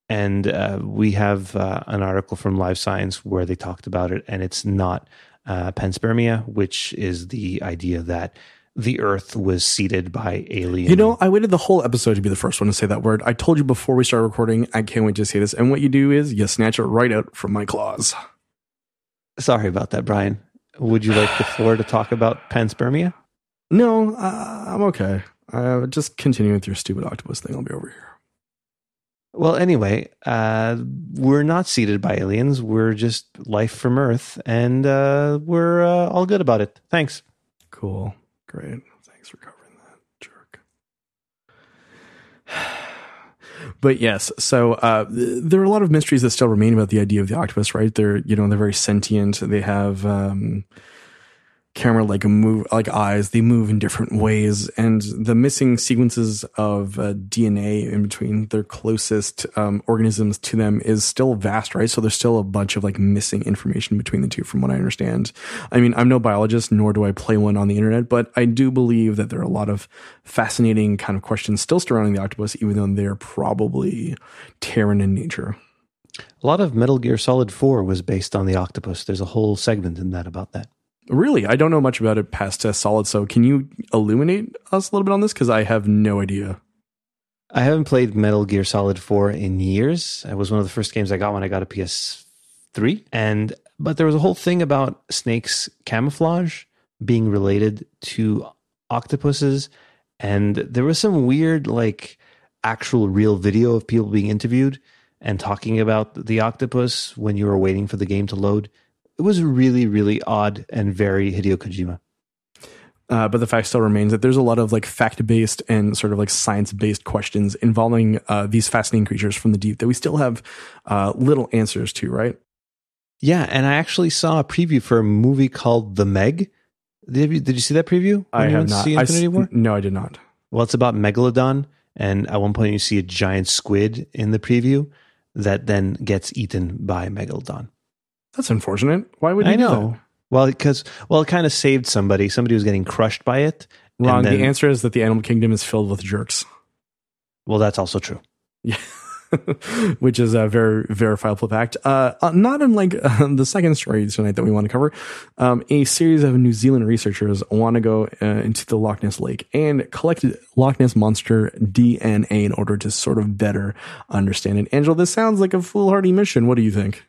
And uh, we have uh, an article from Live Science where they talked about it, and it's not uh, panspermia, which is the idea that the Earth was seeded by alien. You know, I waited the whole episode to be the first one to say that word. I told you before we started recording, I can't wait to say this. And what you do is you snatch it right out from my claws. sorry about that, Brian. Would you like the floor to talk about panspermia? No, uh, I'm okay. Uh, just continue with your stupid octopus thing. I'll be over here. Well, anyway, uh, we're not seeded by aliens. We're just life from Earth, and uh, we're uh, all good about it. Thanks. Cool. Great. Thanks for covering that, jerk. *sighs* But yes, so uh, there are a lot of mysteries that still remain about the idea of the octopus, right? They're you know they're very sentient. They have um, camera like move like eyes. They move in different ways, and the missing sequences of uh, DNA in between their closest um, organisms to them is still vast, right? So there's still a bunch of like missing information between the two, from what I understand. I mean, I'm no biologist, nor do I play one on the internet, but I do believe that there are a lot of fascinating kind of questions still surrounding the octopus, even though they're probably Terran in nature. A lot of Metal Gear Solid 4 was based on the octopus. There's a whole segment in that about that. Really, I don't know much about it past uh, Solid. So, can you illuminate us a little bit on this? Because I have no idea. I haven't played Metal Gear Solid 4 in years. It was one of the first games I got when I got a PS3. And but there was a whole thing about Snake's camouflage being related to octopuses and there was some weird like actual real video of people being interviewed and talking about the octopus when you were waiting for the game to load. It was really really odd and very Hideo Kojima. Uh, but the fact still remains that there's a lot of like fact based and sort of like science based questions involving uh, these fascinating creatures from the deep that we still have uh, little answers to, right? Yeah, and I actually saw a preview for a movie called The Meg. Did you, did you see that preview? I have not. See Infinity s- War? No, I did not. Well, it's about Megalodon, and at one point you see a giant squid in the preview that then gets eaten by Megalodon. That's unfortunate. Why would you I know. Well, because well, it kind of saved somebody. Somebody was getting crushed by it. Wrong. and then- the answer is that the animal kingdom is filled with jerks. Well, that's also true. Yeah. *laughs* Which is a very verifiable fact. Uh, uh, not unlike uh, *laughs* the second story tonight that we want to cover, um, a series of New Zealand researchers want to go uh, into the Loch Ness Lake and collect Loch Ness monster DNA in order to sort of better understand it. Angelo, this sounds like a foolhardy mission. What do you think?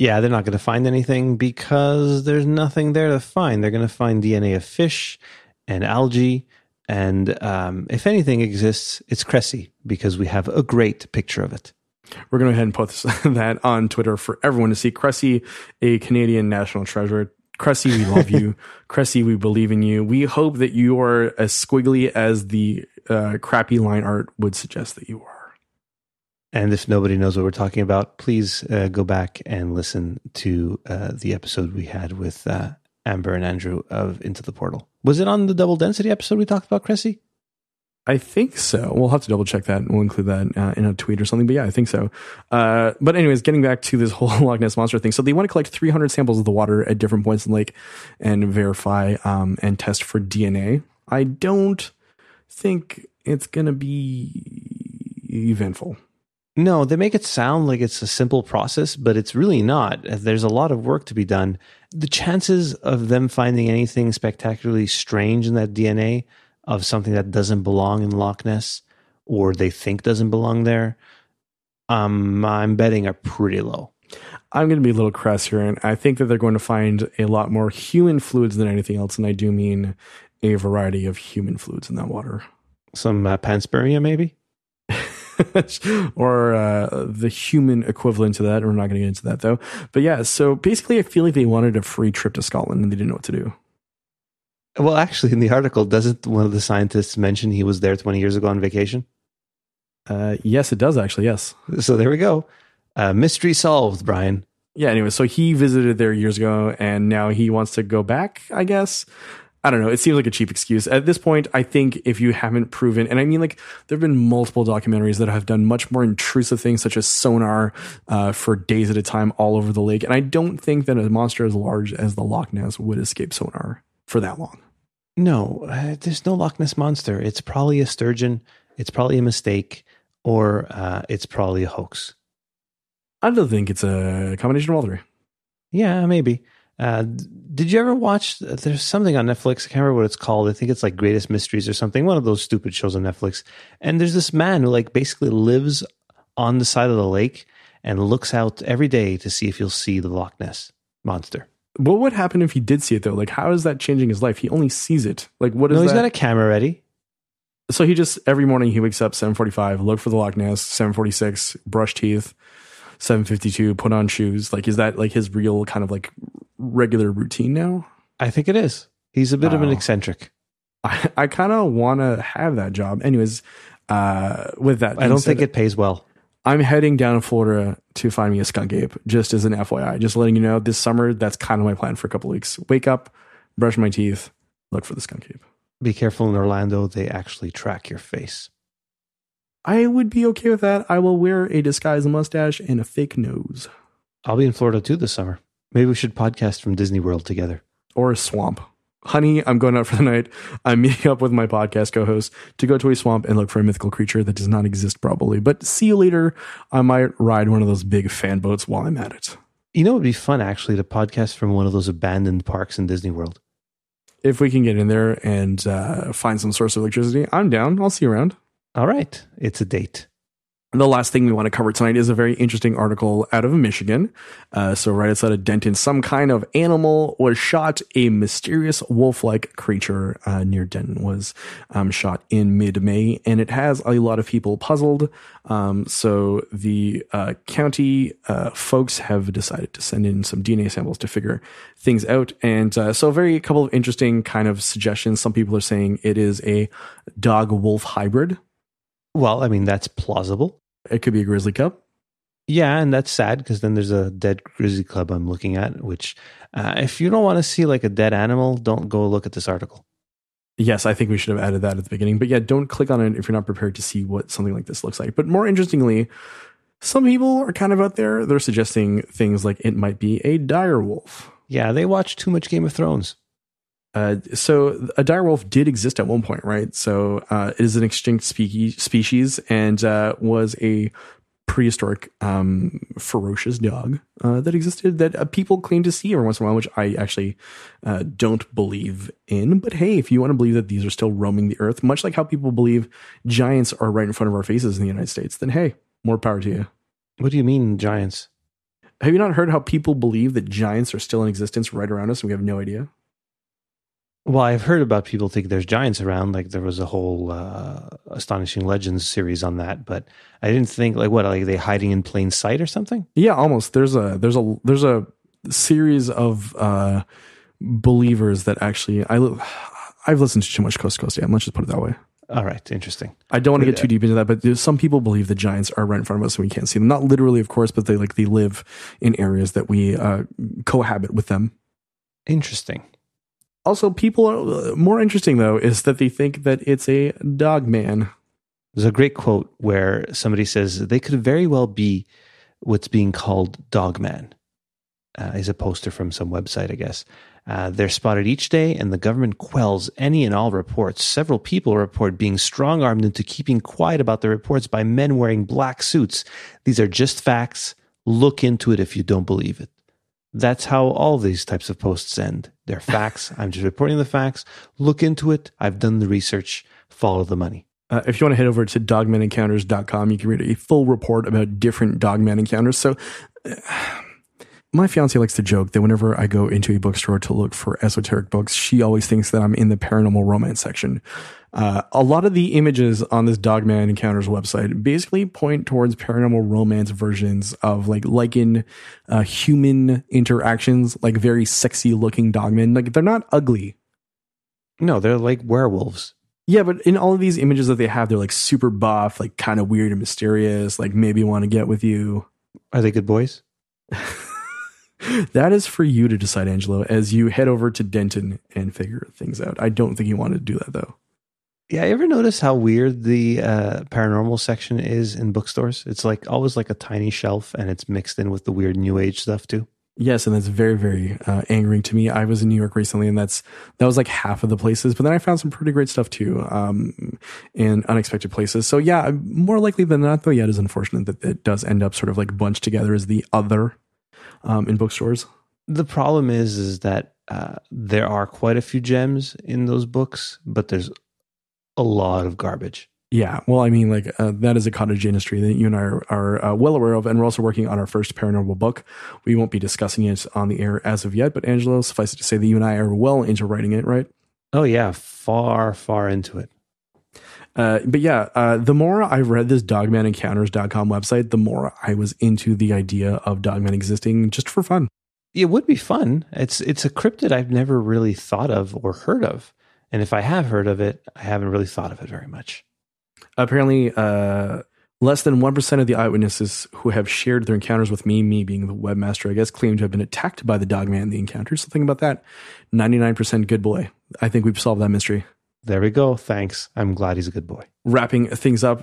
Yeah, they're not going to find anything because there's nothing there to find. They're going to find DNA of fish and algae. And um, if anything exists, it's Cressie because we have a great picture of it. We're going to go ahead and post *laughs* that on Twitter for everyone to see. Cressie, a Canadian national treasure. Cressie, we love you. *laughs* Cressie, we believe in you. We hope that you are as squiggly as the uh, crappy line art would suggest that you are. And if nobody knows what we're talking about, please uh, go back and listen to uh, the episode we had with uh, Amber and Andrew of Into the Portal. Was it on the double density episode we talked about Cressie? I think so. We'll have to double check that. And we'll include that uh, in a tweet or something. But yeah, I think so. Uh, but anyways, getting back to this whole *laughs* Loch Ness monster thing. So they want to collect 300 samples of the water at different points in the lake and verify um, and test for DNA. I don't think it's going to be eventful. No, they make it sound like it's a simple process, but it's really not. There's a lot of work to be done. The chances of them finding anything spectacularly strange in that DNA of something that doesn't belong in Loch Ness or they think doesn't belong there, um, I'm betting are pretty low. I'm going to be a little crass here, and I think that they're going to find a lot more human fluids than anything else, and I do mean a variety of human fluids in that water. Some uh, panspermia, maybe? *laughs* or uh, the human equivalent to that. We're not going to get into that though. But yeah, so basically, I feel like they wanted a free trip to Scotland and they didn't know what to do. Well, actually, in the article, doesn't one of the scientists mention he was there 20 years ago on vacation? Uh, yes, it does actually. Yes. So there we go. Uh, mystery solved, Brian. Yeah. Anyway, so he visited there years ago, and now he wants to go back. I guess. I don't know. It seems like a cheap excuse. At this point, I think if you haven't proven, and I mean, like, there have been multiple documentaries that have done much more intrusive things, such as sonar uh, for days at a time all over the lake. And I don't think that a monster as large as the Loch Ness would escape sonar for that long. No, uh, there's no Loch Ness monster. It's probably a sturgeon. It's probably a mistake, or uh, it's probably a hoax. I don't think it's a combination of all three. Yeah, maybe. Uh, did you ever watch? There's something on Netflix. I can't remember what it's called. I think it's like Greatest Mysteries or something. One of those stupid shows on Netflix. And there's this man who like basically lives on the side of the lake and looks out every day to see if he'll see the Loch Ness monster. What would happen if he did see it though? Like, how is that changing his life? He only sees it. Like, what is that? No, he's that? got a camera ready. so he just every morning he wakes up seven forty five, look for the Loch Ness. Seven forty six, brush teeth. Seven fifty two, put on shoes. Like, is that like his real kind of like regular routine now? I think it is. He's a bit of an eccentric. I, I kind of want to have that job. Anyways, uh, with that, I don't think it pays well. I'm heading down to Florida to find me a skunk ape, just as an FYI. Just letting you know, this summer, that's kind of my plan for a couple weeks. Wake up, brush my teeth, look for the skunk ape. Be careful in Orlando. They actually track your face. I would be okay with that. I will wear a disguised mustache and a fake nose I'll be in Florida too this summer. Maybe we should podcast from Disney World together. or a swamp. honey, I'm going out for the night. I'm meeting up with my podcast co host to go to a swamp and look for a mythical creature that does not exist, probably. But see you later. I might ride one of those big fan boats while I'm at it. You know, it would be fun actually to podcast from one of those abandoned parks in Disney World. If we can get in there and uh, find some source of electricity, I'm down. I'll see you around. All right. It's a date. The last thing we want to cover tonight is a very interesting article out of Michigan. Uh, so, right outside of Denton, some kind of animal was shot. A mysterious wolf like creature uh, near Denton was um, shot in mid May, and it has a lot of people puzzled. Um, so, the uh, county uh, folks have decided to send in some DNA samples to figure things out. And uh, so, very a couple of interesting kind of suggestions. Some people are saying it is a dog wolf hybrid. Well, I mean, that's plausible. It could be a grizzly cub. Yeah, and that's sad because then there's a dead grizzly cub I'm looking at. Which, uh, if you don't want to see like a dead animal, don't go look at this article. Yes, I think we should have added that at the beginning. But yeah, don't click on it if you're not prepared to see what something like this looks like. But more interestingly, some people are kind of out there. They're suggesting things like it might be a dire wolf. Yeah, they watch too much Game of Thrones. Uh, so a dire wolf did exist at one point, right? So uh, it is an extinct spe- species and uh, was a prehistoric um, ferocious dog uh, that existed that uh, people claim to see every once in a while, which I actually uh, don't believe in. But hey, if you want to believe that these are still roaming the earth, much like how people believe giants are right in front of our faces in the United States, then hey, more power to you. What do you mean, giants? Have you not heard how people believe that giants are still in existence right around us and we have no idea? Well, I've heard about people think there's giants around. Like there was a whole uh, astonishing legends series on that, but I didn't think like what like they hiding in plain sight or something. Yeah, almost. There's a there's a there's a series of uh, believers that actually I I've listened to too much Coast to Coast. Yeah, let's just put it that way. All right, interesting. I don't want to get too deep into that, but some people believe the giants are right in front of us and we can't see them. Not literally, of course, but they like they live in areas that we uh, cohabit with them. Interesting. Also, people are more interesting though is that they think that it's a dog man. There's a great quote where somebody says they could very well be what's being called dog man. Uh, is a poster from some website, I guess. Uh, they're spotted each day, and the government quells any and all reports. Several people report being strong armed into keeping quiet about the reports by men wearing black suits. These are just facts. Look into it if you don't believe it. That's how all these types of posts end. They're facts. I'm just reporting the facts. Look into it. I've done the research. Follow the money. Uh, if you want to head over to dogmanencounters.com, you can read a full report about different dogman encounters. So, uh, my fiance likes to joke that whenever I go into a bookstore to look for esoteric books, she always thinks that I'm in the paranormal romance section. Uh, a lot of the images on this Dogman Encounters website basically point towards paranormal romance versions of like lycan uh, human interactions, like very sexy looking dogmen. Like they're not ugly. No, they're like werewolves. Yeah, but in all of these images that they have, they're like super buff, like kind of weird and mysterious, like maybe want to get with you. Are they good boys? *laughs* that is for you to decide, Angelo, as you head over to Denton and figure things out. I don't think you want to do that though. Yeah, you ever notice how weird the uh, paranormal section is in bookstores? It's like always like a tiny shelf, and it's mixed in with the weird new age stuff too. Yes, and that's very, very uh, angering to me. I was in New York recently, and that's that was like half of the places. But then I found some pretty great stuff too, um, in unexpected places. So yeah, more likely than not, though, yeah, it is unfortunate that it does end up sort of like bunched together as the other um, in bookstores. The problem is, is that uh, there are quite a few gems in those books, but there's a lot of garbage. Yeah, well, I mean, like uh, that is a cottage industry that you and I are, are uh, well aware of, and we're also working on our first paranormal book. We won't be discussing it on the air as of yet, but Angelo, suffice it to say that you and I are well into writing it, right? Oh yeah, far, far into it. Uh, but yeah, uh, the more I read this dogmanencounters.com website, the more I was into the idea of dogman existing just for fun. It would be fun. It's it's a cryptid I've never really thought of or heard of. And if I have heard of it, I haven't really thought of it very much. Apparently, uh, less than 1% of the eyewitnesses who have shared their encounters with me, me being the webmaster, I guess, claim to have been attacked by the dogman in the encounter. So think about that. 99% good boy. I think we've solved that mystery. There we go. Thanks. I'm glad he's a good boy. Wrapping things up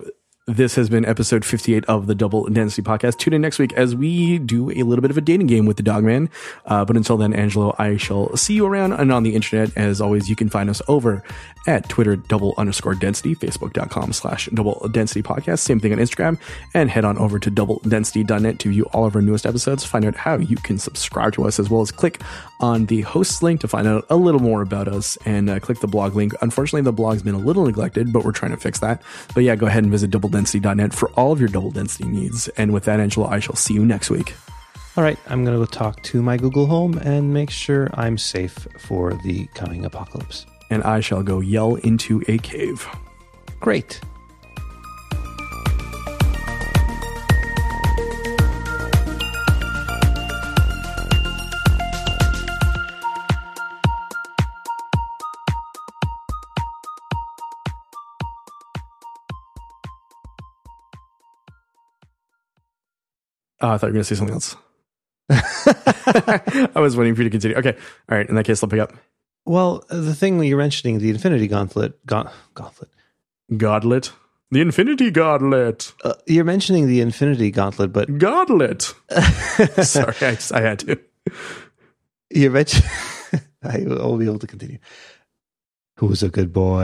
This has been episode 58 of the Double Density Podcast. Tune in next week as we do a little bit of a dating game with the Dogman. Uh, but until then, Angelo, I shall see you around and on the internet. As always, you can find us over at Twitter, double underscore density, facebook.com slash double density podcast. Same thing on Instagram. And head on over to doubledensity.net to view all of our newest episodes. Find out how you can subscribe to us as well as click on the hosts link to find out a little more about us and uh, click the blog link. Unfortunately, the blog's been a little neglected, but we're trying to fix that. But yeah, go ahead and visit doubledensity.net for all of your double density needs. And with that, Angelo, I shall see you next week. All right, I'm going to go talk to my Google Home and make sure I'm safe for the coming apocalypse. And I shall go yell into a cave. Great. Oh, I thought you were going to say something else. *laughs* I was waiting for you to continue. Okay. All right. In that case, I'll pick up. Well, the thing you're mentioning, the Infinity Gauntlet, ga- Gauntlet. Godlet. The Infinity Godlet. Uh, you're mentioning the Infinity Gauntlet, but Godlet. *laughs* Sorry, I, just- I had to. you're mentioning. *laughs* I will be able to continue. Who's a good boy?